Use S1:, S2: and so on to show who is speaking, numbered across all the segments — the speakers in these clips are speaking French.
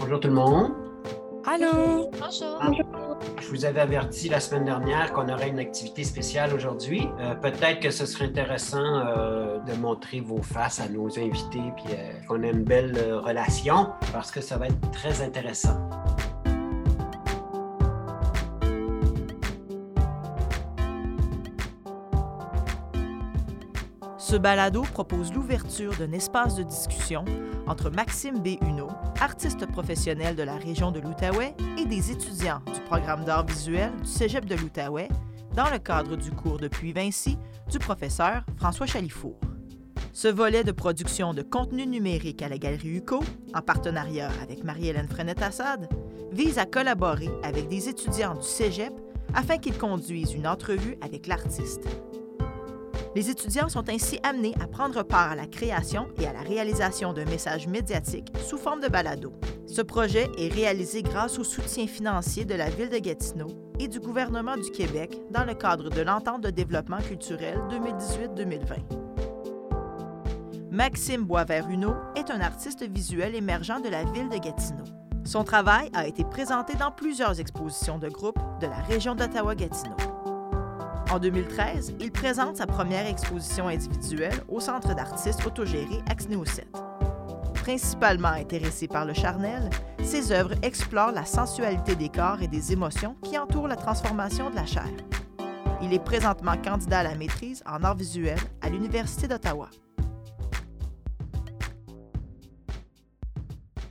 S1: Bonjour tout le monde.
S2: Allô?
S3: Bonjour.
S1: Je vous avais averti la semaine dernière qu'on aurait une activité spéciale aujourd'hui. Euh, peut-être que ce serait intéressant euh, de montrer vos faces à nos invités puis euh, qu'on ait une belle relation parce que ça va être très intéressant.
S2: Ce balado propose l'ouverture d'un espace de discussion entre Maxime B. Huneau, artiste professionnel de la région de l'Outaouais, et des étudiants du programme d'art visuel du Cégep de l'Outaouais dans le cadre du cours de Puy-Vinci du professeur François Chalifour. Ce volet de production de contenu numérique à la Galerie UCO, en partenariat avec Marie-Hélène Frenette-Assad, vise à collaborer avec des étudiants du Cégep afin qu'ils conduisent une entrevue avec l'artiste. Les étudiants sont ainsi amenés à prendre part à la création et à la réalisation d'un message médiatique sous forme de balado. Ce projet est réalisé grâce au soutien financier de la Ville de Gatineau et du gouvernement du Québec dans le cadre de l'entente de développement culturel 2018-2020. Maxime Boisvert-Huneau est un artiste visuel émergent de la ville de Gatineau. Son travail a été présenté dans plusieurs expositions de groupe de la région d'Ottawa-Gatineau. En 2013, il présente sa première exposition individuelle au Centre d'artistes autogéré Axnéo 7. Principalement intéressé par le charnel, ses œuvres explorent la sensualité des corps et des émotions qui entourent la transformation de la chair. Il est présentement candidat à la maîtrise en art visuel à l'Université d'Ottawa.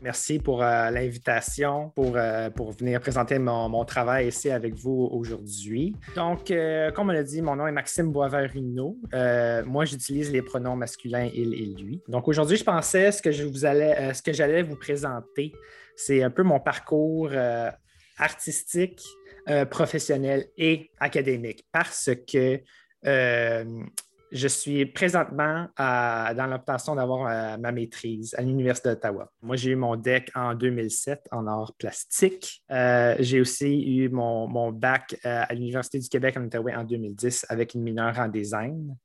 S4: Merci pour euh, l'invitation, pour, euh, pour venir présenter mon, mon, travail ici avec vous aujourd'hui. Donc, euh, comme on l'a dit, mon nom est Maxime Boisvert-Runeau. moi, j'utilise les pronoms masculins il et lui. Donc, aujourd'hui, je pensais ce que je vous allais, ce que j'allais vous présenter, c'est un peu mon parcours artistique, professionnel et académique, parce que je suis présentement dans l'obtention d'avoir euh, ma maîtrise à l'Université d'Ottawa. Moi, j'ai eu mon DEC en 2007 en art plastique. Euh, j'ai aussi eu mon, bac euh, à l'Université du Québec en Ottawa en 2010 avec une mineure en design.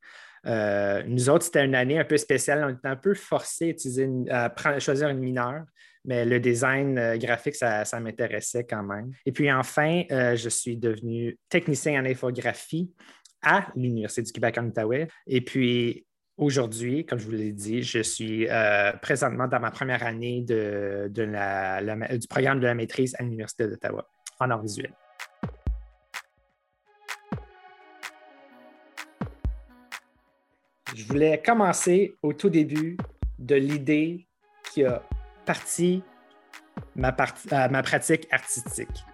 S4: nous autres, c'était une année un peu spéciale. On était un peu forcés à, choisir une mineure mais le design graphique, ça, ça m'intéressait quand même. Et puis enfin, je suis devenu technicien en infographie à l'Université du Québec en Outaouais. Et puis, aujourd'hui, comme je vous l'ai dit, je suis euh, présentement dans ma première année de, du programme de la maîtrise à l'Université d'Ottawa en art visuel. Je voulais commencer au tout début de l'idée qui a parti ma, euh, ma pratique artistique.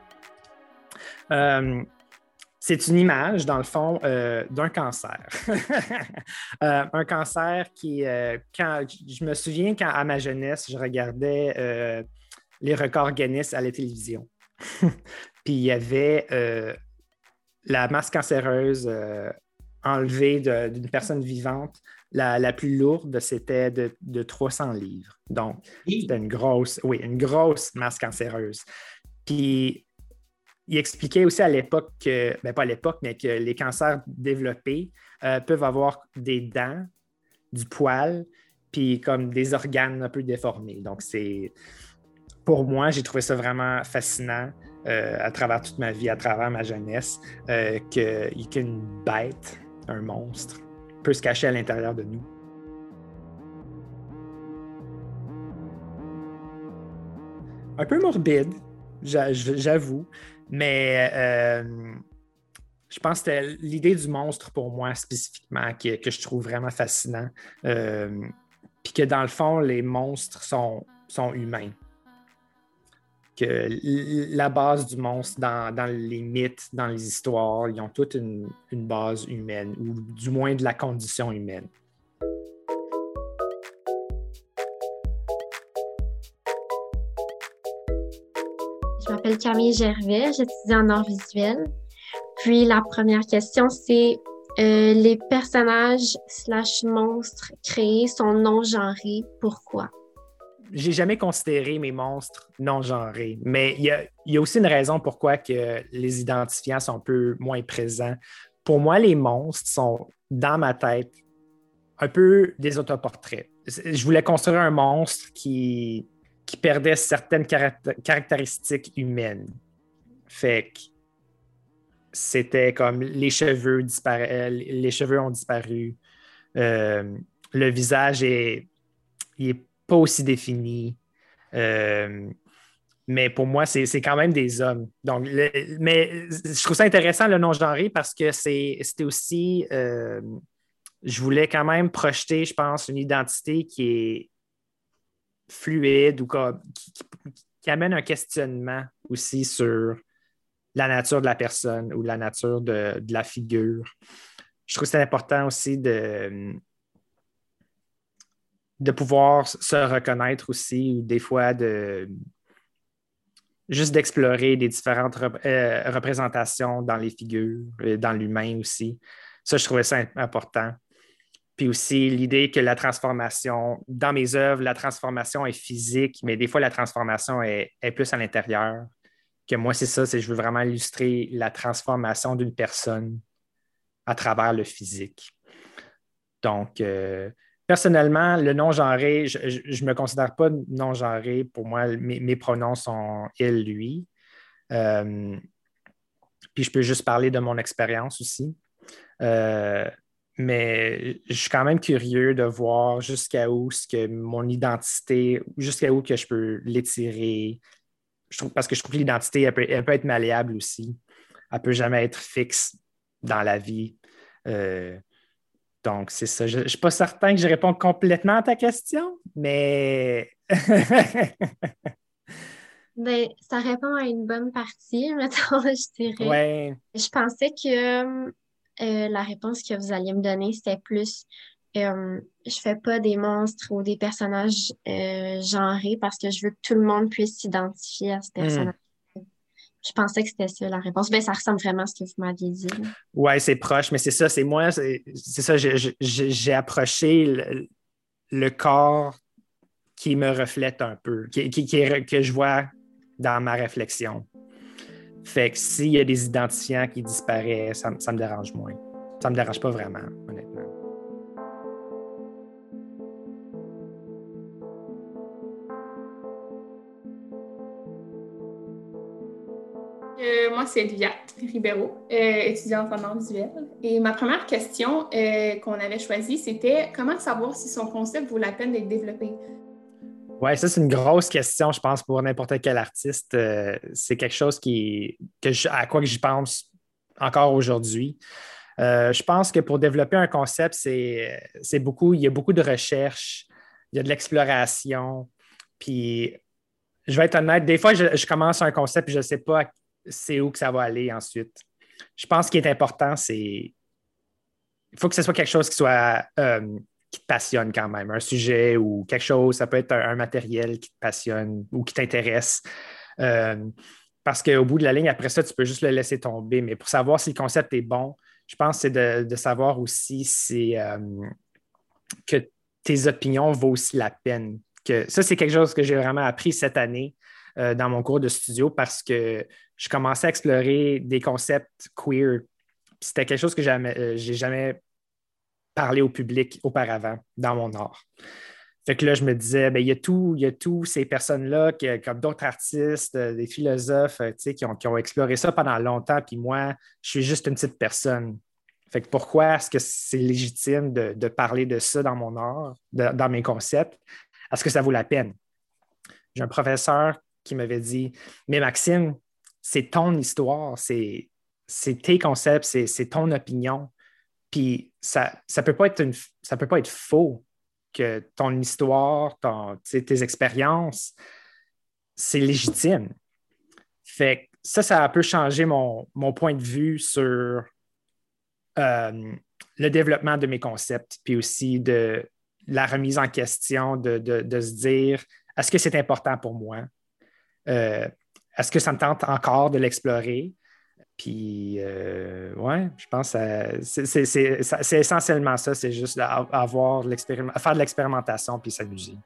S4: Euh, c'est une image, dans le fond, euh, d'un cancer. Euh, un cancer qui, euh, quand je me souviens qu'à ma jeunesse, je regardais les records Guinness à la télévision. Puis il y avait la masse cancéreuse enlevée d'une personne vivante. La, plus lourde, c'était de, de, 300 livres. Donc, c'était une grosse, oui, une grosse masse cancéreuse. Puis il expliquait aussi à l'époque que, ben pas à l'époque, mais que les cancers développés euh, peuvent avoir des dents, du poil, puis comme des organes un peu déformés. Donc, c'est pour moi, j'ai trouvé ça vraiment fascinant euh, à travers toute ma vie, à travers ma jeunesse, euh, qu'une bête, un monstre, peut se cacher à l'intérieur de nous. Un peu morbide, j'avoue, mais euh, je pense que l'idée du monstre pour moi spécifiquement que, je trouve vraiment fascinant. Euh, puis que dans le fond, les monstres sont, sont humains. Que la base du monstre dans, les mythes, dans les histoires, ils ont toute une, une base humaine, ou du moins de la condition humaine.
S3: Camille Gervais, j'étudie en art visuel. Puis la première question, c'est euh, les personnages slash monstres créés sont non-genrés. Pourquoi?
S4: J'ai jamais considéré mes monstres non-genrés, mais il y, a, aussi une raison pourquoi que les identifiants sont un peu moins présents. Pour moi, les monstres sont dans ma tête un peu des autoportraits. Je voulais construire un monstre qui qui perdait certaines caractéristiques humaines. Fait que c'était comme les cheveux disparaissent, les cheveux ont disparu, euh, le visage est, pas aussi défini. Euh, mais pour moi, c'est quand même des hommes. Donc, mais je trouve ça intéressant le non-genré parce que c'était aussi. Euh, je voulais quand même projeter, je pense, une identité qui est fluide ou qui, amène un questionnement aussi sur la nature de la personne ou la nature de, la figure. Je trouve que c'est important aussi de, de pouvoir se reconnaître aussi, ou des fois de juste d'explorer des différentes euh, représentations dans les figures, dans l'humain aussi. Ça, je trouvais ça important. Puis aussi l'idée que la transformation, dans mes œuvres, la transformation est physique, mais des fois la transformation est, plus à l'intérieur. Que moi, c'est ça, c'est je veux vraiment illustrer la transformation d'une personne à travers le physique. Donc, euh, personnellement, le non-genré, je ne me considère pas non-genré. Pour moi, mes, pronoms sont il, lui. Euh, puis je peux juste parler de mon expérience aussi. Euh, mais je suis quand même curieux de voir jusqu'à où ce que mon identité, jusqu'à où que je peux l'étirer. parce que je trouve que l'identité, elle peut, être malléable aussi. Elle ne peut jamais être fixe dans la vie. Euh, donc, c'est ça. Je ne suis pas certain que je réponds complètement à ta question, mais.
S3: ben, ça répond à une bonne partie, mettons, je dirais.
S4: Ouais.
S3: Je pensais que euh, la réponse que vous alliez me donner, c'était plus euh, je fais pas des monstres ou des personnages euh, genrés parce que je veux que tout le monde puisse s'identifier à ce hmm. personnage. Je pensais que c'était ça la réponse. Ben, ça ressemble vraiment à ce que vous m'aviez dit.
S4: Oui, c'est proche, mais c'est ça, c'est moi, c'est ça, j'ai approché le, corps qui me reflète un peu, qui, que je vois dans ma réflexion. Fait que s'il y a des identifiants qui disparaissent, ça, me dérange moins. Ça me dérange pas vraiment, honnêtement.
S5: Euh, moi, c'est Elvia Ribeiro, euh, étudiante en art visuel. Et ma première question euh, qu'on avait choisie, c'était comment savoir si son concept vaut la peine d'être développé?
S4: Oui, ça, c'est une grosse question, je pense, pour n'importe quel artiste. Euh, c'est quelque chose qui, que à quoi j'y pense encore aujourd'hui. Euh, je pense que pour développer un concept, c'est beaucoup, il y a beaucoup de recherche, il y a de l'exploration. Puis, je vais être honnête, des fois, je, commence un concept et je ne sais pas c'est où que ça va aller ensuite. Je pense qu'il est important, c'est. Il faut que ce soit quelque chose qui soit euh, qui te passionne quand même, un sujet ou quelque chose, ça peut être un, matériel qui te passionne ou qui t'intéresse. Euh, parce qu'au bout de la ligne, après ça, tu peux juste le laisser tomber. Mais pour savoir si le concept est bon, je pense que c'est de, savoir aussi si, euh, que tes opinions vaut aussi la peine. Que, ça, c'est quelque chose que j'ai vraiment appris cette année euh, dans mon cours de studio parce que je commençais à explorer des concepts queer. C'était quelque chose que j'ai jamais parler au public auparavant dans mon art. Fait que là, je me disais, ben, il y a tout, il y a tous ces personnes-là, comme d'autres artistes, euh, des philosophes, euh, qui ont, qui ont exploré ça pendant longtemps, puis moi, je suis juste une petite personne. Fait que pourquoi est-ce que c'est légitime de, parler de ça dans mon art, dans mes concepts? Est-ce que ça vaut la peine? J'ai un professeur qui m'avait dit, mais Maxime, c'est ton histoire, c'est tes concepts, c'est ton opinion. Puis ça ne peut, pas être ça peut pas être faux que ton histoire, ton, tes expériences, c'est légitime. Fait ça, ça a un peu changé mon, point de vue sur euh, le développement de mes concepts, puis aussi de la remise en question, de, se dire est-ce que c'est important pour moi? Euh, est-ce que ça me tente encore de l'explorer? Puis, euh, ouais, je pense que c'est essentiellement ça, c'est juste avoir faire de l'expérimentation puis s'amuser.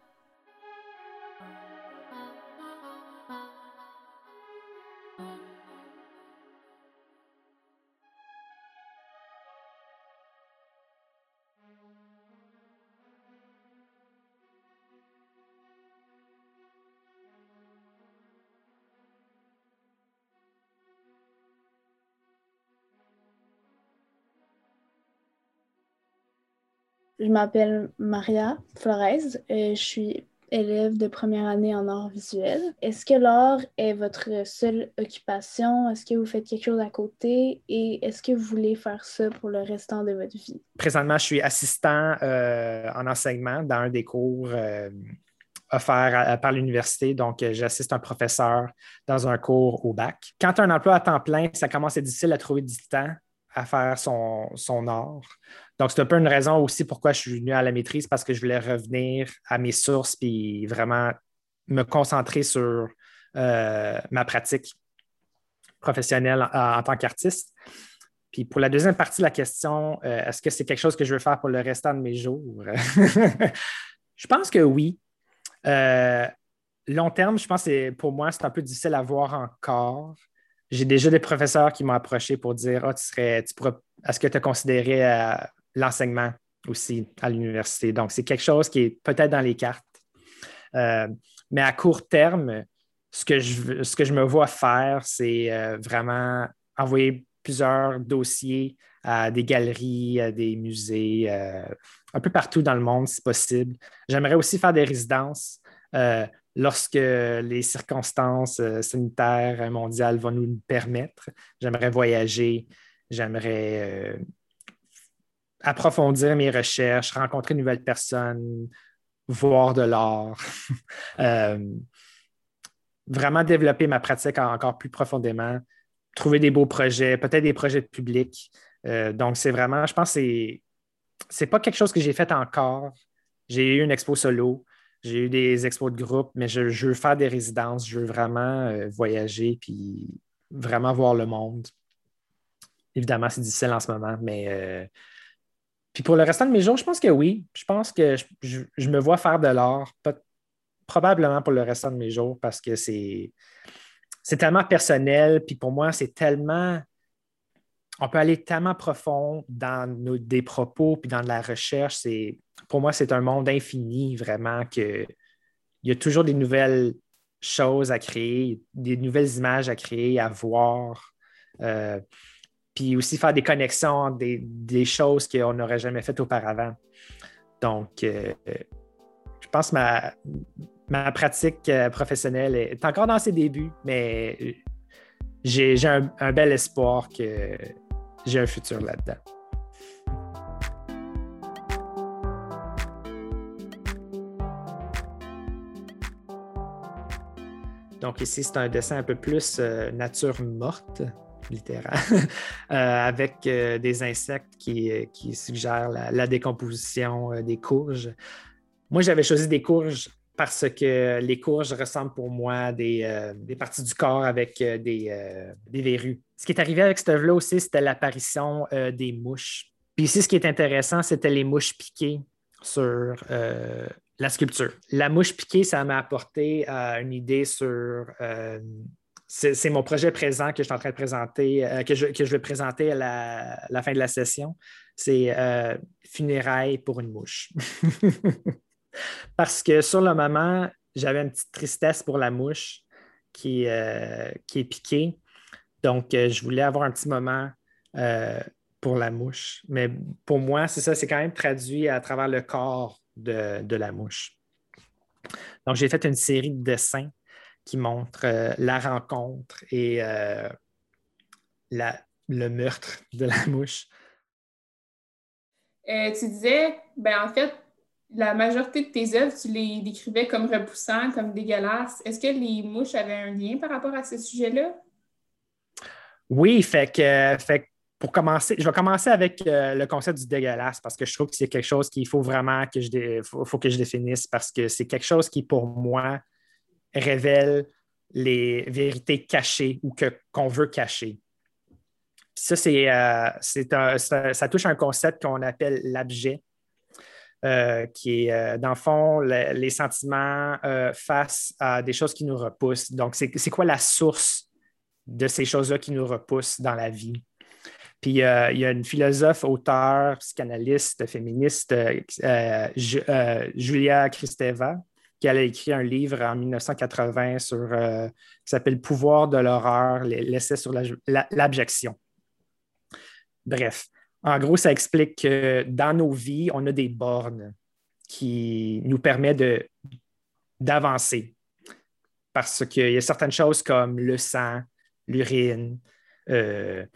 S6: Je m'appelle Maria Flores. je suis élève de première année en art visuel. Est-ce que l'art est votre seule occupation? Est-ce que vous faites quelque chose à côté? Et est-ce que vous voulez faire ça pour le restant de votre vie?
S4: Présentement, je suis assistant euh, en enseignement dans un des cours euh, offerts par l'université. Donc, euh, j'assiste un professeur dans un cours au bac. Quand tu as un emploi à temps plein, ça commence à être difficile à trouver du temps à faire son, son art. Donc, c'est un peu une raison aussi pourquoi je suis venu à la maîtrise, parce que je voulais revenir à mes sources puis vraiment me concentrer sur euh, ma pratique professionnelle en, tant qu'artiste. Puis pour la deuxième partie de la question, euh, est-ce que c'est quelque chose que je veux faire pour le restant de mes jours? je pense que oui. Euh, long terme, je pense que pour moi, c'est un peu difficile à voir encore. J'ai déjà des professeurs qui m'ont approché pour dire ah, tu serais, tu est-ce que tu as considéré l'enseignement aussi à l'université? Donc, c'est quelque chose qui est peut-être dans les cartes. Euh, mais à court terme, ce que je, ce que je me vois faire, c'est euh, vraiment envoyer plusieurs dossiers à des galeries, à des musées, euh, un peu partout dans le monde si possible. J'aimerais aussi faire des résidences lorsque les circonstances sanitaires mondiales vont nous le permettre. J'aimerais voyager, j'aimerais approfondir mes recherches, rencontrer de nouvelles personnes, voir de l'art, euh, vraiment développer ma pratique encore plus profondément, trouver des beaux projets, peut-être des projets de public. Euh, donc, c'est vraiment, je pense c'est, c'est pas quelque chose que j'ai fait encore. J'ai eu une expo solo, j'ai eu des expos de groupe, mais je, veux faire des résidences, je veux vraiment euh, voyager puis vraiment voir le monde. Évidemment, c'est difficile en ce moment, mais puis pour le restant de mes jours, je pense que oui. Je pense que je, me vois faire de l'art, probablement pour le restant de mes jours, parce que c'est, c'est tellement personnel. Puis pour moi, c'est tellement. On peut aller tellement profond dans nos, des propos, puis dans de la recherche. Pour moi, c'est un monde infini, vraiment, que il y a toujours des nouvelles choses à créer, des nouvelles images à créer, à voir. Euh, puis aussi faire des connexions, des, choses qu'on n'aurait jamais faites auparavant. Donc, euh, je pense que ma, pratique euh, professionnelle est encore dans ses débuts, mais j'ai un, bel espoir que j'ai un futur là-dedans. Donc ici, c'est un dessin un peu plus euh, nature morte littéraire, euh, avec euh, des insectes qui, suggèrent la, décomposition des courges. Moi, j'avais choisi des courges parce que les courges ressemblent pour moi à des, des parties du corps avec des, des, verrues. Ce qui est arrivé avec cette œuvre-là aussi, c'était l'apparition des mouches. Puis ici, ce qui est intéressant, c'était les mouches piquées sur la sculpture. La mouche piquée, ça m'a apporté une idée sur c'est mon projet présent que je suis en train de présenter, euh, que, je, vais présenter à la, fin de la session. C'est euh, Funérailles pour une mouche. Parce que sur le moment, j'avais une petite tristesse pour la mouche qui, euh, qui est piquée. Donc, je voulais avoir un petit moment pour la mouche. Mais pour moi, c'est ça, c'est quand même traduit à travers le corps de, de la mouche. Donc, j'ai fait une série de dessins qui montre euh, la rencontre et euh, le meurtre de la mouche.
S5: Euh, tu disais, ben en fait, la majorité de tes œuvres, tu les décrivais comme repoussants, comme dégueulasses. Est-ce que les mouches avaient un lien par rapport à ce sujet-là?
S4: Oui, fait que, fait pour commencer, je vais commencer avec le concept du dégueulasse parce que je trouve que c'est quelque chose qu'il faut vraiment que je, faut que je définisse parce que c'est quelque chose qui, pour moi, révèle les vérités cachées ou que, qu'on veut cacher. ça, c'est, euh, ça touche un concept qu'on appelle l'abjet, euh, qui est, euh, dans le fond, les sentiments face à des choses qui nous repoussent. Donc, c'est, quoi la source de ces choses-là qui nous repoussent dans la vie? Puis il y a une philosophe, auteure, psychanalyste, féministe, Julia Kristeva, qui a écrit un livre en 1980 sur, euh, qui s'appelle Pouvoir de l'horreur, l'essai sur l'abjection. Bref, En gros, ça explique que dans nos vies, on a des bornes qui nous permettent d'avancer. Parce qu'il y a certaines choses comme le sang, l'urine, euh,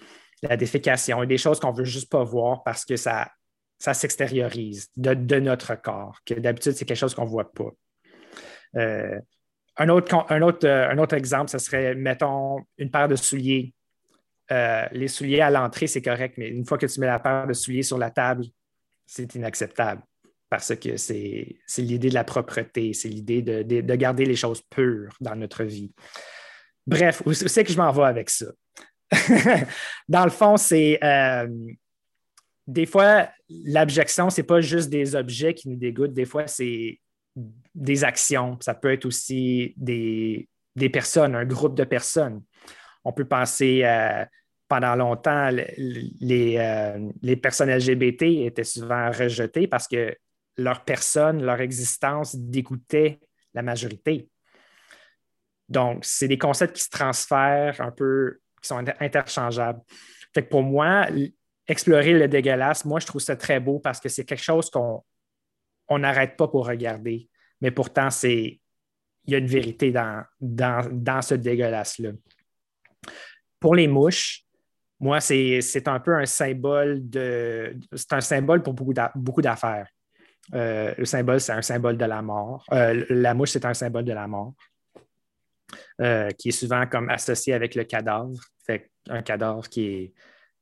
S4: la défécation, des choses qu'on ne veut juste pas voir parce que ça, ça s'extériorise de, notre corps, que d'habitude, c'est quelque chose qu'on ne voit pas. Euh, euh, un autre exemple, ce serait, mettons, une paire de souliers. Les souliers à l'entrée, c'est correct, mais une fois que tu mets la paire de souliers sur la table, c'est inacceptable parce que c'est l'idée de la propreté, c'est l'idée de, de, garder les choses pures dans notre vie. Bref, où c'est que je m'en vais avec ça? dans le fond, c'est euh, des fois, l'abjection, ce n'est pas juste des objets qui nous dégoûtent, des fois, c'est des actions. Ça peut être aussi des, personnes, un groupe de personnes. On peut penser pendant longtemps, les, euh, les, personnes LGBT étaient souvent rejetées parce que leur personne, leur existence dégoûtait la majorité. Donc, c'est des concepts qui se transfèrent un peu qui sont interchangeables. Fait pour moi, explorer le dégueulasse, moi, je trouve ça très beau parce que c'est quelque chose qu'on n'arrête pas pour regarder. Mais pourtant, c'est il y a une vérité dans, dans, ce dégueulasse-là. Pour les mouches, moi, c'est un peu un symbole de. C'est un symbole pour beaucoup d'affaires. Euh, le symbole, c'est un symbole de la mort. Euh, la mouche, c'est un symbole de la mort. Euh, qui est souvent comme associé avec le cadavre. Fait un cadavre qui est,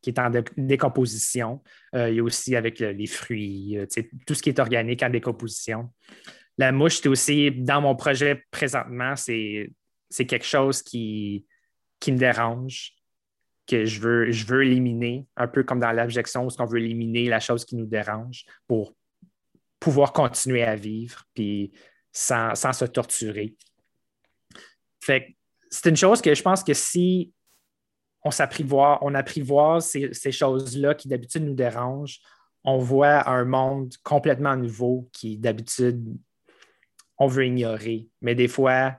S4: qui est en décomposition. Il y a aussi avec les fruits, tout ce qui est organique en décomposition. La mouche, c'est aussi, dans mon projet présentement, c'est quelque chose qui, qui me dérange, que je veux, je veux éliminer, un peu comme dans l'abjection, où on veut éliminer la chose qui nous dérange pour pouvoir continuer à vivre, puis sans, sans se torturer. Fait c'est une chose que je pense que si on s'apprivoise, on apprivoise ces, choses-là qui d'habitude nous dérangent, on voit un monde complètement nouveau qui d'habitude on veut ignorer. Mais des fois,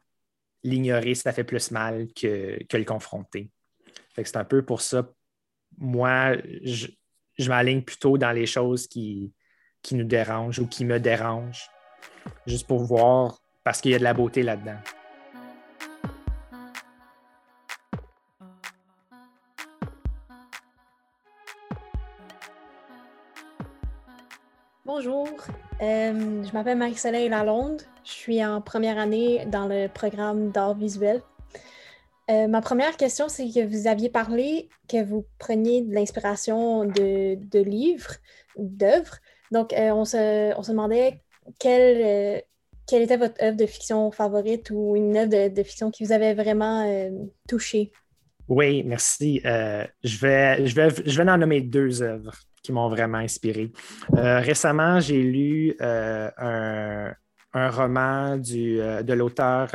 S4: l'ignorer, ça fait plus mal que, le confronter. c'est un peu pour ça, moi, je, m'aligne plutôt dans les choses qui, qui nous dérangent ou qui me dérangent, juste pour voir, parce qu'il y a de la beauté là-dedans.
S7: Bonjour, euh, je m'appelle Marie-Soleil Lalonde. Je suis en première année dans le programme d'art visuel. Euh, ma première question, c'est que vous aviez parlé que vous preniez de l'inspiration de, livres, d'œuvres. Donc, euh, on, se, on, se, demandait quelle, quelle, était votre œuvre de fiction favorite ou une œuvre de, fiction qui vous avait vraiment touché.
S4: Oui, merci. je, vais, je, vais, je vais en nommer deux œuvres qui m'ont vraiment inspiré. Euh, récemment, j'ai lu euh, un, roman du, euh, de l'auteur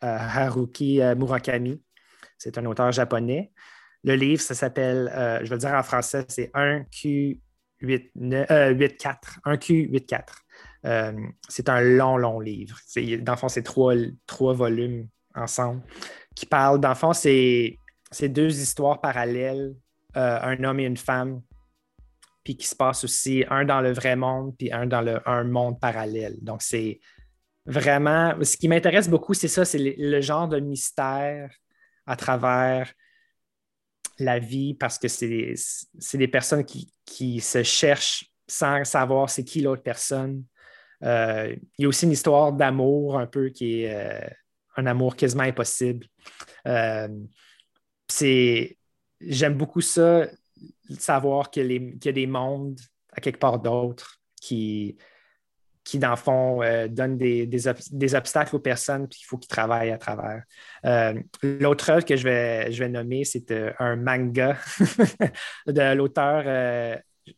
S4: Haruki Murakami. C'est un auteur japonais. Le livre, ça s'appelle, je vais le dire en français, c'est 1Q84. 1Q84. c'est un long, long livre. Dans le fond, c'est trois, trois volumes ensemble qui parlent, dans le fond, c'est deux histoires parallèles, un homme et une femme puis qui se passe aussi un dans le vrai monde, puis un dans le, un monde parallèle. Donc, c'est vraiment. Ce qui m'intéresse beaucoup, c'est ça, c'est le, genre de mystère à travers la vie, parce que c'est des personnes qui, se cherchent sans savoir c'est qui l'autre personne. Euh, il y a aussi une histoire d'amour un peu qui est euh, un amour quasiment impossible. Euh, j'aime beaucoup ça, savoir qu'il y a des mondes à quelque part d'autre qui, qui, dans le fond, euh, donnent des, des, obstacles aux personnes, puis il faut qu'ils travaillent à travers. Euh, l'autre œuvre que je vais, je vais nommer, c'est euh, un manga de l'auteur,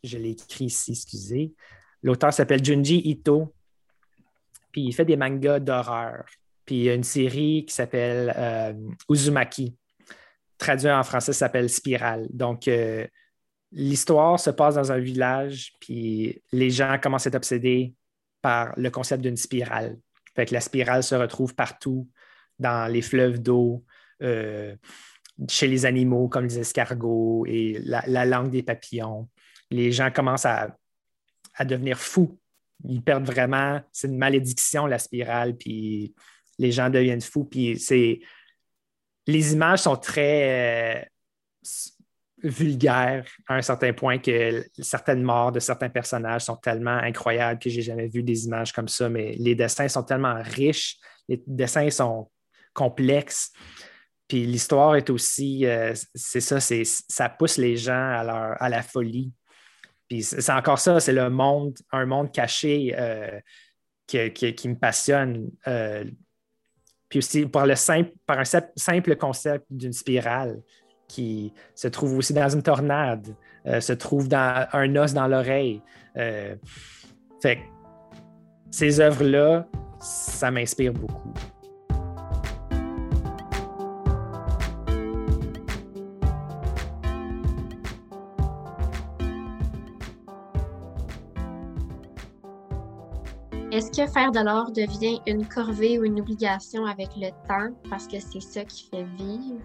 S4: je l'ai écrit ici, excusez. L'auteur s'appelle Junji Ito, puis il fait des mangas d'horreur. Puis il y a une série qui s'appelle Uzumaki. Traduit en français, ça s'appelle Spirale. Donc, l'histoire se passe dans un village, puis les gens commencent à être obsédés par le concept d'une spirale. Fait la spirale se retrouve partout, dans les fleuves d'eau, euh, chez les animaux comme les escargots et la, langue des papillons. les gens commencent à, devenir fous. Ils perdent vraiment, c'est une malédiction, la spirale, puis les gens deviennent fous. Puis. Les images sont très euh, vulgaires à un certain point que certaines morts de certains personnages sont tellement incroyables que j'ai jamais vu des images comme ça, mais les dessins sont tellement riches, les dessins sont complexes. Puis l'histoire est aussi, euh, c'est ça, ça pousse les gens à, à la folie. Puis c'est encore ça, c'est le monde, un monde caché euh, qui, me passionne. Euh, puis aussi par, le simple, par un simple concept d'une spirale qui se trouve aussi dans une tornade, se trouve dans un os dans l'oreille. fait ces œuvres-là, ça m'inspire beaucoup.
S3: Est-ce que faire de l'or devient une corvée ou une obligation avec le temps? Parce que c'est ça qui fait vivre?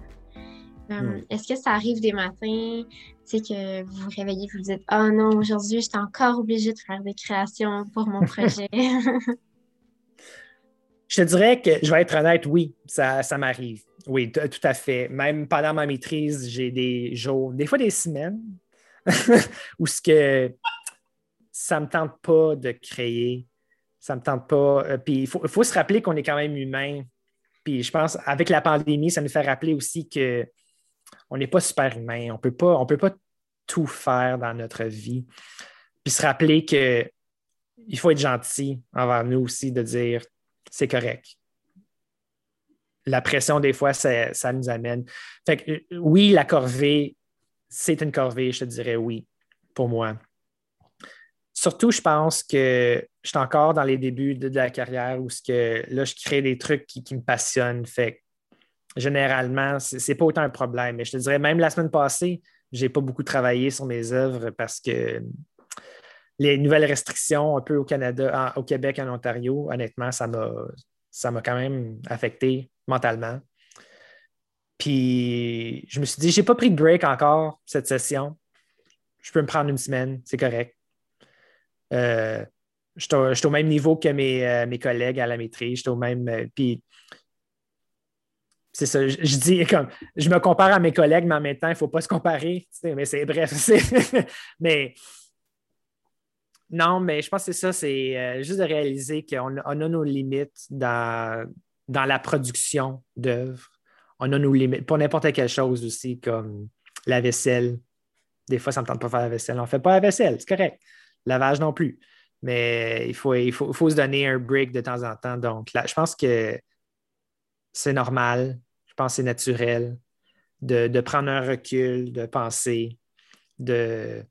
S3: Est-ce que ça arrive des matins, tu sais, que vous vous réveillez et vous vous dites Oh non, aujourd'hui, je suis encore obligée de faire des créations pour mon projet?
S4: je te dirais que, je vais être honnête, oui, ça, ça m'arrive. Oui, tout à fait. Même pendant ma maîtrise, j'ai des jours, des fois des semaines, où ce que ça ne me tente pas de créer ça ne me tente pas. Euh, puis il faut, se rappeler qu'on est quand même humain. Puis je pense, avec la pandémie, ça nous fait rappeler aussi qu'on n'est pas super humain. On peut pas, on peut pas tout faire dans notre vie. Puis se rappeler qu'il faut être gentil envers nous aussi, de dire c'est correct. La pression, des fois, ça, ça nous amène. Fait que, euh, oui, la corvée, c'est une corvée, je te dirais oui, pour moi. Surtout, je pense que je suis encore dans les débuts de, la carrière où ce que, là, je crée des trucs qui, me passionnent. Fait généralement, ce n'est pas autant un problème. Mais je te dirais, même la semaine passée, je n'ai pas beaucoup travaillé sur mes œuvres parce que les nouvelles restrictions un peu au Canada, au Québec, en Ontario, honnêtement, ça m'a, ça m'a quand même affecté mentalement. Puis je me suis dit, je n'ai pas pris de break encore cette session. Je peux me prendre une semaine, c'est correct. Euh, je suis au même niveau que mes, euh, mes collègues à la maîtrise. Je au même. Euh, puis, c'est ça, je, dis comme je me compare à mes collègues, mais en même temps, il ne faut pas se comparer. Mais c'est bref. mais non, mais je pense que c'est ça, c'est juste de réaliser qu'on a nos limites dans, dans la production d'œuvres. On a nos limites pour n'importe quelle chose aussi, comme la vaisselle. Des fois, ça ne me tente pas de faire la vaisselle. On ne fait pas la vaisselle, c'est correct lavage non plus. Mais il faut, il faut, se donner un break de temps en temps. Donc, là, je pense que c'est normal, je pense que c'est naturel de, prendre un recul, de penser, de,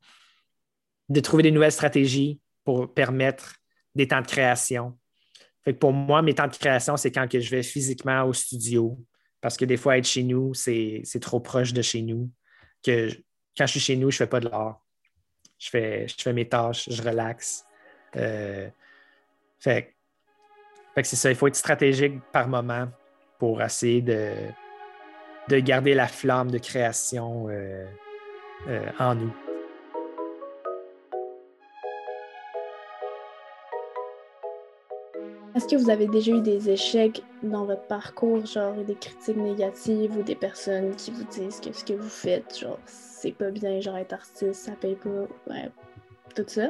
S4: de trouver des nouvelles stratégies pour permettre des temps de création. Fait pour moi, mes temps de création, c'est quand que je vais physiquement au studio. Parce que des fois, être chez nous, c'est trop proche de chez nous. Que quand je suis chez nous, je ne fais pas de l'art je fais, je fais mes tâches, je relaxe. Euh, fait, que c'est ça, il faut être stratégique par moment pour essayer de, de garder la flamme de création euh, euh, en nous.
S6: Est-ce que vous avez déjà eu des échecs dans votre parcours, genre des critiques négatives ou des personnes qui vous disent que ce que vous faites, genre c'est pas bien, genre être artiste, ça paye pas, ouais, tout ça?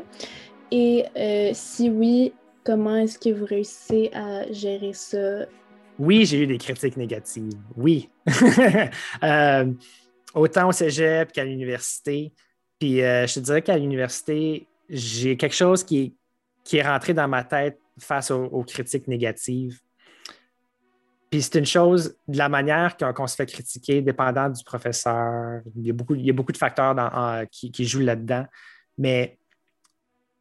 S6: Et euh, si oui, comment est-ce que vous réussissez à gérer ça?
S4: Oui, j'ai eu des critiques négatives, oui. Euh, autant au cégep qu'à l'université. Puis euh, je te dirais qu'à l'université, j'ai quelque chose qui est rentré dans ma tête face aux critiques négatives. Puis c'est une chose, de la manière qu'on se fait critiquer, dépendant du professeur. Il y a beaucoup, il y a beaucoup de facteurs qui, jouent là-dedans. Mais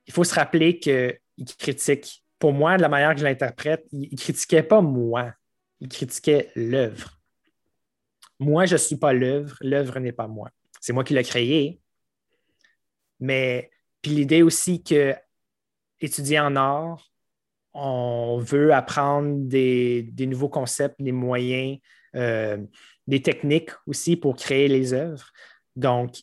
S4: il faut se rappeler qu'il critique, pour moi, de la manière que je l'interprète, il ne critiquait pas moi, il critiquait l'œuvre. Moi, je ne suis pas l'œuvre, l'œuvre n'est pas moi. C'est moi qui l'ai créé. Mais puis l'idée aussi que étudier en art, on veut apprendre des, nouveaux concepts, des moyens, euh, des techniques aussi pour créer les œuvres. Donc,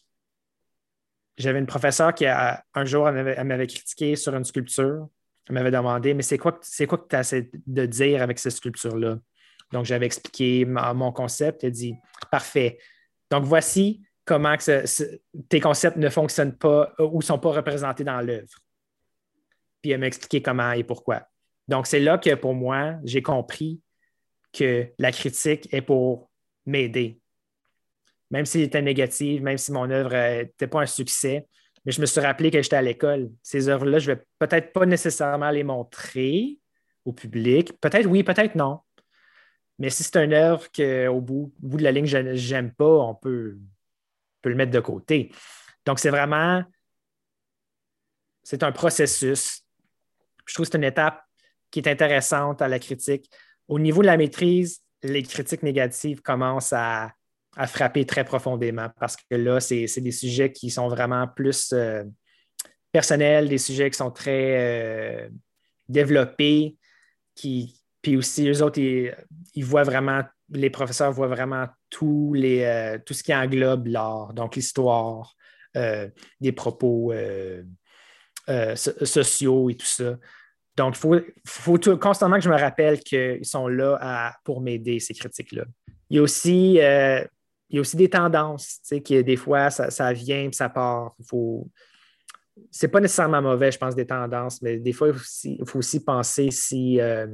S4: j'avais une professeure qui, a, un jour, elle m'avait critiqué sur une sculpture. Elle m'avait demandé, mais c'est quoi, c'est quoi que tu as de dire avec cette sculpture-là? Donc, j'avais expliqué mon concept. Elle dit, parfait. Donc, voici comment tes concepts ne fonctionnent pas ou ne sont pas représentés dans l'œuvre. Puis elle m'a expliqué comment et pourquoi. Donc, c'est là que pour moi, j'ai compris que la critique est pour m'aider. Même s'il était négative, même si mon œuvre n'était pas un succès, mais je me suis rappelé que j'étais à l'école. Ces œuvres-là, je ne vais peut-être pas nécessairement les montrer au public. Peut-être oui, peut-être non. Mais si c'est une œuvre qu'au bout, au bout de la ligne, je n'aime pas, on peut, peut le mettre de côté. Donc, c'est vraiment, c'est un processus. Je trouve que c'est une étape qui est intéressante à la critique. Au niveau de la maîtrise, les critiques négatives commencent à, frapper très profondément parce que là, c'est des sujets qui sont vraiment plus euh, personnels, des sujets qui sont très euh, développés, qui, puis aussi, eux autres, ils, voient vraiment, les professeurs voient vraiment tout, les, euh, tout ce qui englobe l'art, donc l'histoire, des propos sociaux et tout ça. Donc, il faut, constamment que je me rappelle qu'ils sont là pour m'aider, ces critiques-là. Il y a aussi, euh, il y aussi des tendances, tu sais, que des fois, ça, vient et ça part. Faut... C'est pas nécessairement mauvais, je pense, des tendances, mais des fois, il faut aussi, penser si. Euh,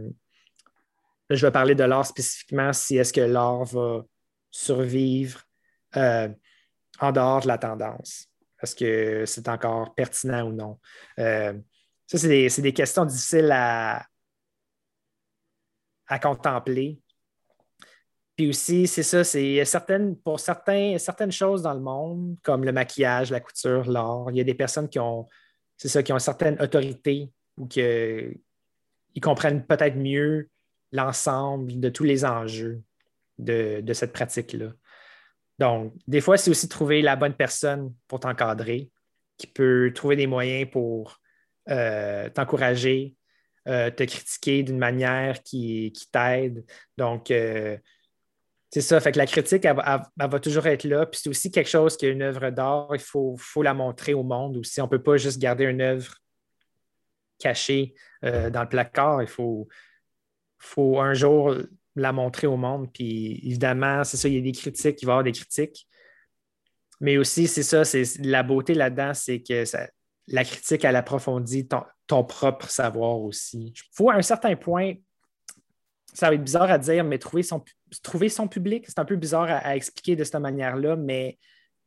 S4: je vais parler de l'art spécifiquement, si est-ce que l'art va survivre euh, en dehors de la tendance. Est-ce que c'est encore pertinent ou non? Ça, c'est des, questions difficiles à, à contempler. Puis aussi, c'est ça, c'est certaines, pour certains, certaines choses dans le monde, comme le maquillage, la couture, l'art, il y a des personnes qui ont, c'est ça, qui ont une certaine autorité ou qui comprennent peut-être mieux l'ensemble de tous les enjeux de, cette pratique-là. Donc, des fois, c'est aussi trouver la bonne personne pour t'encadrer, qui peut trouver des moyens pour euh, t'encourager, euh, te critiquer d'une manière qui, t'aide. Donc, euh, c'est ça. Fait que la critique, elle, va toujours être là. Puis c'est aussi quelque chose qui est une œuvre d'art. Il faut, faut, la montrer au monde aussi. On ne peut pas juste garder une œuvre cachée dans le placard. Il faut, faut un jour la montrer au monde. Puis évidemment, c'est ça, il y a des critiques, il va y avoir des critiques. Mais aussi, c'est ça, c'est la beauté là-dedans, c'est que la critique, elle approfondit ton, propre savoir aussi. Il faut à un certain point, ça va être bizarre à dire, mais trouver son, trouver son public, c'est un peu bizarre à, expliquer de cette manière-là, mais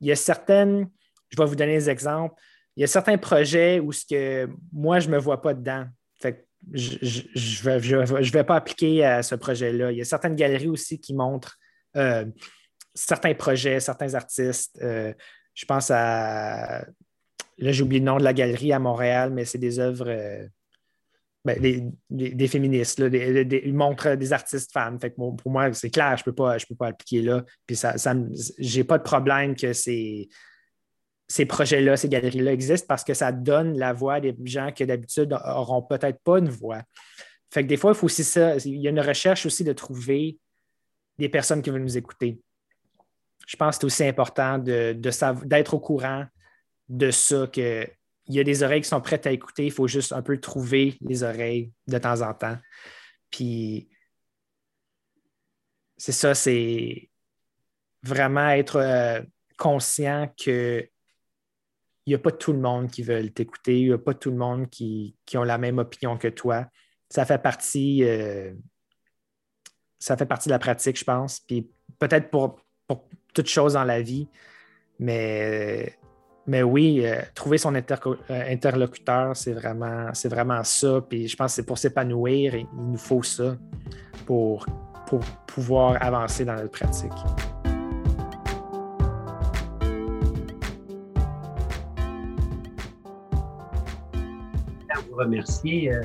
S4: il y a certaines, je vais vous donner des exemples, il y a certains projets où ce que moi, je ne me vois pas dedans. Je ne vais, pas appliquer à ce projet-là. Il y a certaines galeries aussi qui montrent euh, certains projets, certains artistes. Euh, je pense à Là, j'ai oublié le nom de la galerie à Montréal, mais c'est des œuvres euh, ben, des, féministes. ils montrent des artistes femmes. Fait pour moi, c'est clair, je ne peux, pas, peux pas appliquer là. Puis ça, ça j'ai pas de problème que ces, ces projets-là, ces galeries-là existent parce que ça donne la voix à des gens qui d'habitude n'auront peut-être pas une voix. Fait que des fois, il faut aussi ça. Il y a une recherche aussi de trouver des personnes qui veulent nous écouter. Je pense que c'est aussi important d'être au courant de ça, qu'il y a des oreilles qui sont prêtes à écouter, il faut juste un peu trouver les oreilles de temps en temps. Puis c'est ça, c'est vraiment être euh, conscient que il n'y a pas tout le monde qui veut t'écouter, il n'y a pas tout le monde qui, qui ont la même opinion que toi. Ça fait partie, euh, ça fait partie de la pratique, je pense. Puis peut-être pour, pour toute chose dans la vie, mais mais oui, euh, trouver son euh, interlocuteur, c'est vraiment, vraiment ça. Puis je pense que c'est pour s'épanouir, il nous faut ça pour, pour pouvoir avancer dans notre pratique.
S1: Remercier, euh,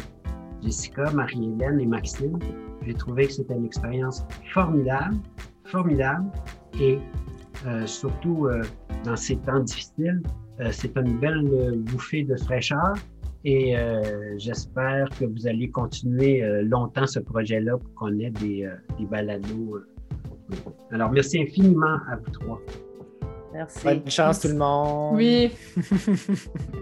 S1: Jessica, Marie-Hélène et Maxime. J'ai trouvé que c'était une expérience formidable, formidable et surtout dans ces temps difficiles. Euh, c'est une belle euh, bouffée de fraîcheur et euh, j'espère que vous allez continuer longtemps ce projet-là pour qu'on ait des, des balados. Alors, merci infiniment à vous trois.
S8: Merci.
S4: Bonne chance tout le monde.
S9: Oui.